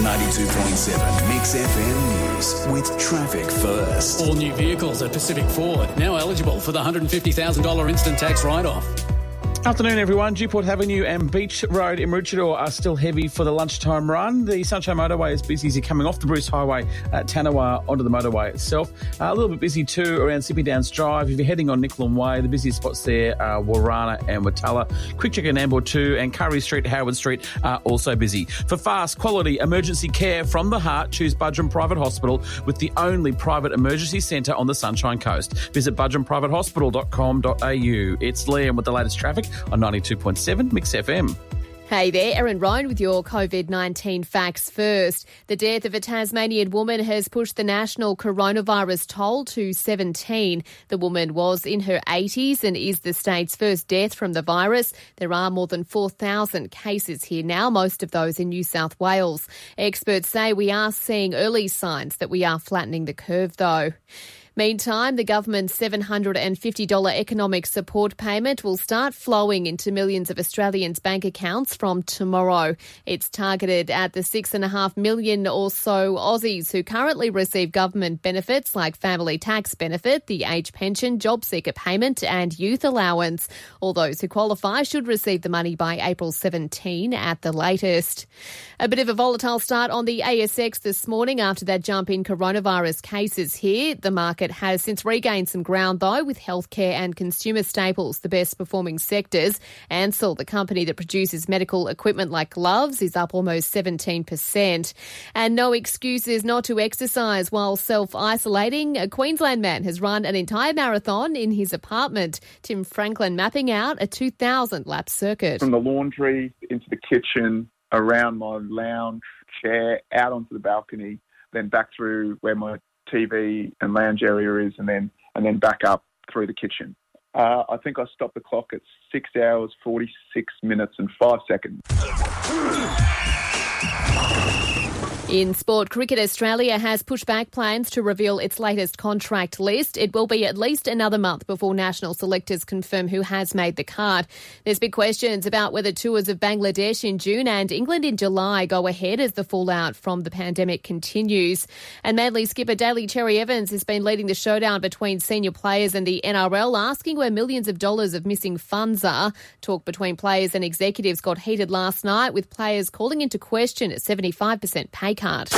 92.7 Mix FM News with traffic first. All new vehicles at Pacific Ford now eligible for the $150,000 instant tax write off. Afternoon, everyone. Duporth Avenue and Beach Road in Maroochydore are still heavy for the lunchtime run. The Sunshine Motorway is busy as you're coming off the Bruce Highway at Tanawha onto the motorway itself. Uh, a little bit busy too around Sippy Downs Drive. If you're heading on Nicklin Way, the busiest spots there are Warana and Wurtulla. Quick check in Nambour 2 and Currie Street, Howard Street are also busy. For fast, quality emergency care from the heart, choose Buderim Private Hospital with the only private emergency centre on the Sunshine Coast. Visit buderimprivatehospital.com.au. It's Liam with the latest traffic on 92.7 Mix FM. Hey there, Erin Ryan with your COVID 19 facts first. The death of a Tasmanian woman has pushed the national coronavirus toll to 17. The woman was in her 80s and is the state's first death from the virus. There are more than 4,000 cases here now, most of those in New South Wales. Experts say we are seeing early signs that we are flattening the curve, though. Meantime, the government's $750 economic support payment will start flowing into millions of Australians' bank accounts from tomorrow. It's targeted at the 6.5 million or so Aussies who currently receive government benefits like family tax benefit, the age pension, job seeker payment, and youth allowance. All those who qualify should receive the money by April 17 at the latest. A bit of a volatile start on the ASX this morning after that jump in coronavirus cases here. The market market has since regained some ground, though, with healthcare and consumer staples the best performing sectors. Ansell, the company that produces medical equipment like gloves, is up almost 17%. And no excuses not to exercise while self isolating. A Queensland man has run an entire marathon in his apartment. Tim Franklin mapping out a 2,000 lap circuit. From the laundry into the kitchen, around my lounge chair, out onto the balcony, then back through where my TV and lounge area is, and then and then back up through the kitchen. Uh, I think I stopped the clock at six hours, 46 minutes, and five seconds. In sport, Cricket Australia has pushed back plans to reveal its latest contract list. It will be at least another month before national selectors confirm who has made the card. There's big questions about whether tours of Bangladesh in June and England in July go ahead as the fallout from the pandemic continues. And Manly skipper Daly Cherry Evans has been leading the showdown between senior players and the NRL, asking where millions of dollars of missing funds are. Talk between players and executives got heated last night, with players calling into question a 75% pay cut card.